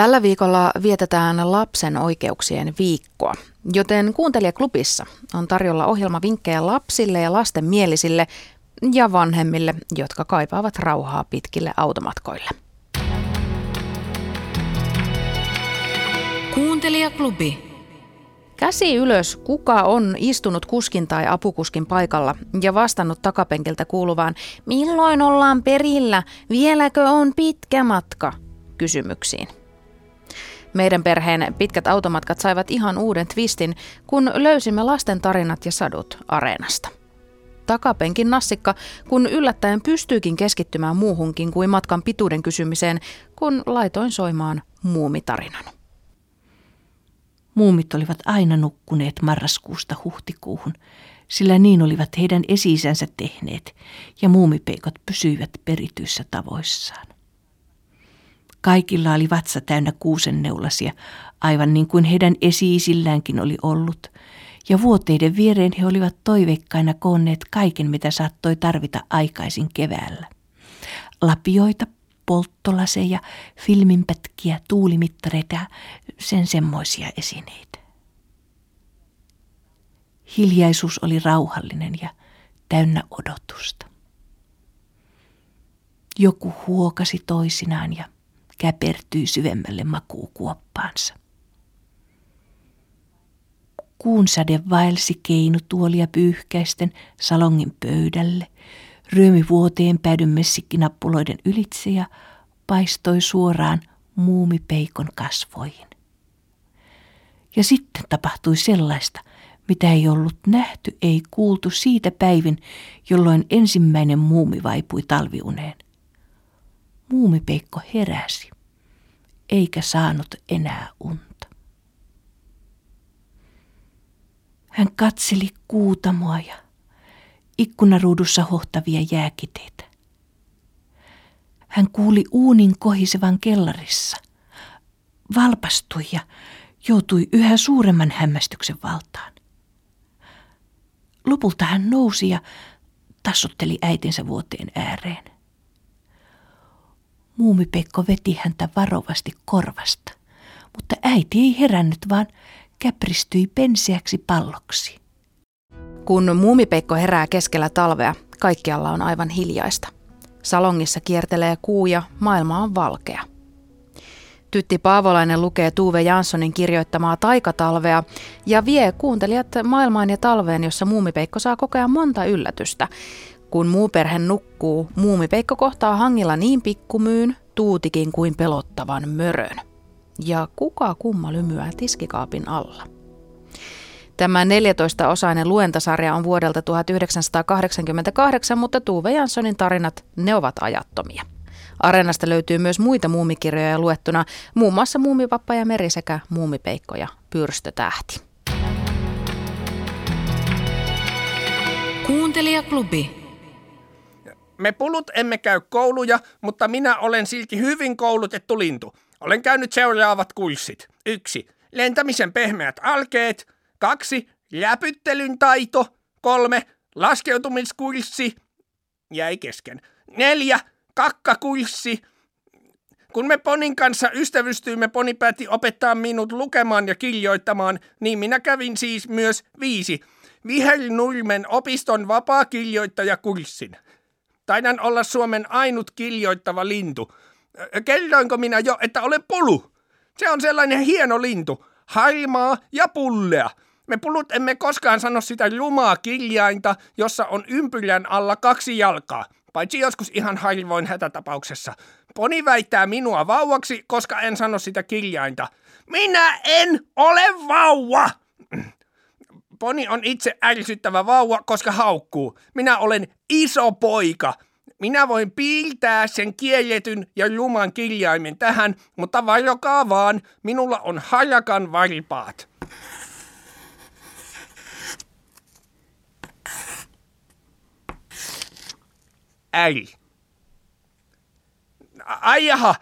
Tällä viikolla vietetään lapsen oikeuksien viikkoa, joten kuuntelijaklubissa on tarjolla ohjelmavinkkejä lapsille ja lasten mielisille ja vanhemmille, jotka kaipaavat rauhaa pitkille automatkoille. Kuuntelijaklubi. Käsi ylös, kuka on istunut kuskin tai apukuskin paikalla ja vastannut takapenkiltä kuuluvaan, milloin ollaan perillä, vieläkö on pitkä matka, kysymyksiin. Meidän perheen pitkät automatkat saivat ihan uuden twistin, kun löysimme lasten tarinat ja sadut areenasta. Takapenkin nassikka, kun yllättäen pystyykin keskittymään muuhunkin kuin matkan pituuden kysymiseen, kun laitoin soimaan muumitarinan. Muumit olivat aina nukkuneet marraskuusta huhtikuuhun, sillä niin olivat heidän esi-isänsä tehneet, ja muumipeikot pysyivät perityissä tavoissaan. Kaikilla oli vatsa täynnä kuusenneulasia, aivan niin kuin heidän esi-isilläänkin oli ollut, ja vuoteiden viereen he olivat toiveikkaina koonneet kaiken, mitä saattoi tarvita aikaisin keväällä. Lapioita, polttolaseja, filminpätkiä, tuulimittareita ja sen semmoisia esineitä. Hiljaisuus oli rauhallinen ja täynnä odotusta. Joku huokasi toisinaan ja käpertyi syvemmälle makuukuoppaansa. Kuunsade vaelsi keinutuolia pyyhkäisten salongin pöydälle, ryömi vuoteen päädyn messikinappuloiden ylitse ja paistoi suoraan muumipeikon kasvoihin. Ja sitten tapahtui sellaista, mitä ei ollut nähty, ei kuultu siitä päivin, jolloin ensimmäinen muumi vaipui talviuneen. Muumipeikko heräsi, eikä saanut enää unta. Hän katseli kuutamoa ja ikkunaruudussa hohtavia jääkiteitä. Hän kuuli uunin kohisevan kellarissa, valpastui ja joutui yhä suuremman hämmästyksen valtaan. Lopulta hän nousi ja tassutteli äitinsä vuoteen ääreen. Muumipekko veti häntä varovasti korvasta, mutta äiti ei herännyt, vaan käpristyi penseäksi palloksi. Kun muumipeikko herää keskellä talvea, kaikkialla on aivan hiljaista. Salongissa kiertelee kuu ja maailma on valkea. Tytti Paavolainen lukee Tuve Janssonin kirjoittamaa Taikatalvea ja vie kuuntelijat maailmaan ja talveen, jossa muumipeikko saa kokea monta yllätystä. Kun muuperhe nukkuu, muumipeikko kohtaa hangilla niin pikkumyyn, tuutikin kuin pelottavan mörön. Ja kuka kumma lymyää tiskikaapin alla. Tämä 14-osainen luentasarja on vuodelta 1988, mutta Tuve Janssonin tarinat, ne ovat ajattomia. Areenasta löytyy myös muita muumikirjoja luettuna, muun muassa Muumipappa ja Meri sekä Muumipeikko ja Pyrstötähti. Kuuntelijaklubi. Me pulut emme käy kouluja, mutta minä olen silti hyvin koulutettu lintu. Olen käynyt seuraavat kurssit. Yksi. Lentämisen pehmeät alkeet. Kaksi. Läpyttelyn taito. Kolme. Laskeutumiskurssi. Jäi kesken. Neljä. Kakkakurssi. Kun me Ponin kanssa ystävystyimme, Poni päätti opettaa minut lukemaan ja kirjoittamaan, niin minä kävin siis myös viisi. Vihelnurmen opiston vapaa-kirjoittajakurssin. Taidan olla Suomen ainut kirjoittava lintu. Kerroinko minä jo, että olen pulu? Se on sellainen hieno lintu. Harmaa ja pullea. Me pulut emme koskaan sano sitä rumaa kirjainta, jossa on ympyrän alla kaksi jalkaa. Paitsi joskus ihan harvoin hätätapauksessa. Poni väittää minua vauvaksi, koska en sano sitä kirjainta. Minä en ole vauva! Poni on itse ärsyttävä vauva, koska haukkuu. Minä olen iso poika. Minä voin piirtää sen kielletyn ja juman kirjaimen tähän, mutta varokaa vaan, minulla on harakan varipaat. Äi. Ai jaha,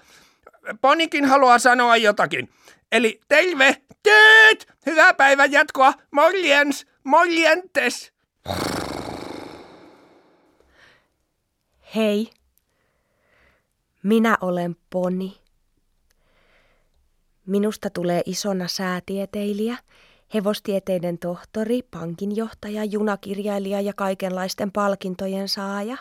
Ponikin haluaa sanoa jotakin. Eli terve, tööt, hyvää päivän jatkoa, morjens, morjentes. Hei, minä olen Poni. Minusta tulee isona säätieteilijä, hevostieteiden tohtori, pankinjohtaja, junakirjailija ja kaikenlaisten palkintojen saaja.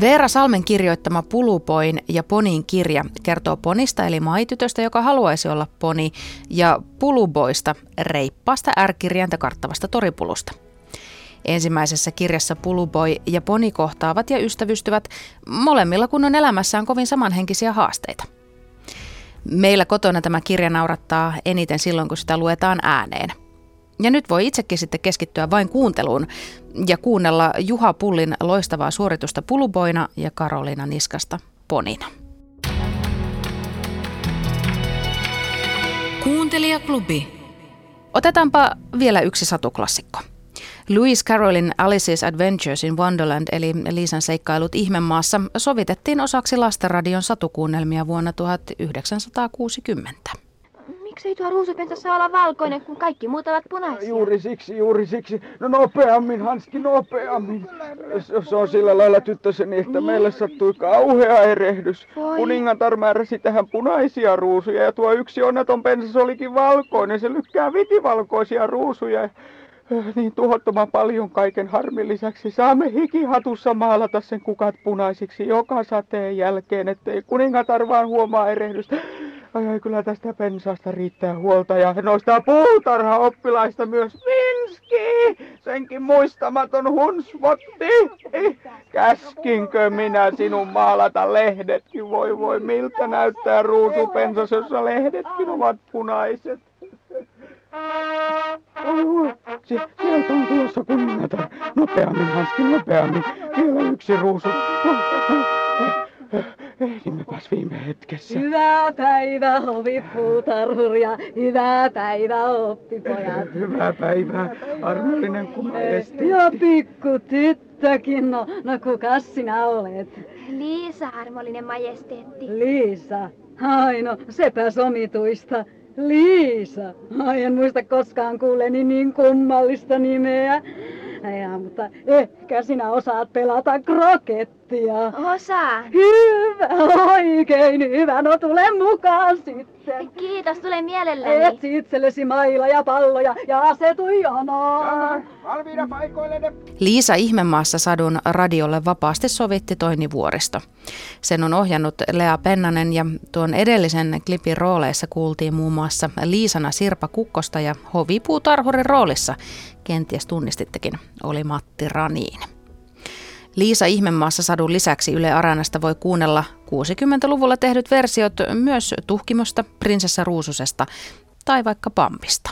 Veera Salmen kirjoittama Pulupoin ja Ponin kirja kertoo Ponista eli maitytöstä, joka haluaisi olla poni, ja Puluboista, reippaasta ärkirjainta karttavasta toripulusta. Ensimmäisessä kirjassa Puluboi ja Poni kohtaavat ja ystävystyvät molemmilla kun on elämässään kovin samanhenkisiä haasteita. Meillä kotona tämä kirja naurattaa eniten silloin, kun sitä luetaan ääneen. Ja nyt voi itsekin sitten keskittyä vain kuunteluun ja kuunnella Juha Pullin loistavaa suoritusta Puluboina ja Karoliina Niskasta Ponina. Kuuntelijaklubi. Otetaanpa vielä yksi satuklassikko. Louis Carrollin Alice's Adventures in Wonderland eli Liisan seikkailut ihmemaassa sovitettiin osaksi lastenradion satukuunnelmia vuonna 1960. Miksei tuo ruusupensä saa olla valkoinen, kun kaikki muut ovat punaisia? Juuri siksi, juuri siksi. No nopeammin, Hanski, nopeammin. Se on sillä lailla tyttöseni, että niin. meille sattui kauhea erehdys. Voi. Kuningatar määräsi tähän punaisia ruusuja ja tuo yksi onneton pensas olikin valkoinen. Se lykkää vitivalkoisia ruusuja. Niin tuhottoman paljon kaiken harmin lisäksi saamme hikihatussa maalata sen kukat punaisiksi joka sateen jälkeen, ettei kuningatar vaan huomaa erehdystä. Ai, ai kyllä tästä pensaasta riittää huolta ja noista puutarha-oppilaista myös Vinski, senkin muistamaton hunsvotti. Käskinkö minä sinun maalata lehdetkin? Voi voi, miltä näyttää ruusupensas, jossa lehdetkin ovat punaiset. Oh, se, sieltä on tulossa kuningatar. Nopeammin, Hanski, nopeammin. Vielä yksi ruusu. Ehdimmepäs viime hetkessä. Hyvää päivää, hovipuutarhuria. Hyvää päivää, oppipojat. Hyvää päivää, armollinen kumajesti. Ja pikku tyttökin, no, no kukas sinä olet? Liisa, armollinen majesteetti. Liisa? Ai no, sepäs omituista. Liisa. Ai en muista koskaan kuuleni niin kummallista nimeä. Ja, mutta ehkä sinä osaat pelata krokettia. Osaan. Hyvä, oikein hyvä. No tule mukaan sitten. Kiitos, tule mielelläni. Etsi itsellesi mailla ja palloja ja asetu jonoon. Valmiina paikoillenne. Liisa Ihmemaassa sadun radiolle vapaasti sovitti Toini Vuoristo. Sen on ohjannut Lea Pennanen ja tuon edellisen klipin rooleissa kuultiin muun muassa Liisana Sirpa Kukkosta ja hovipuutarhurin roolissa, kenties tunnistittekin, oli Matti Raniin. Liisa Ihmemaassa sadun lisäksi Yle Aranasta voi kuunnella 60-luvulla tehdyt versiot myös Tuhkimosta, Prinsessa Ruususesta tai vaikka Pampista.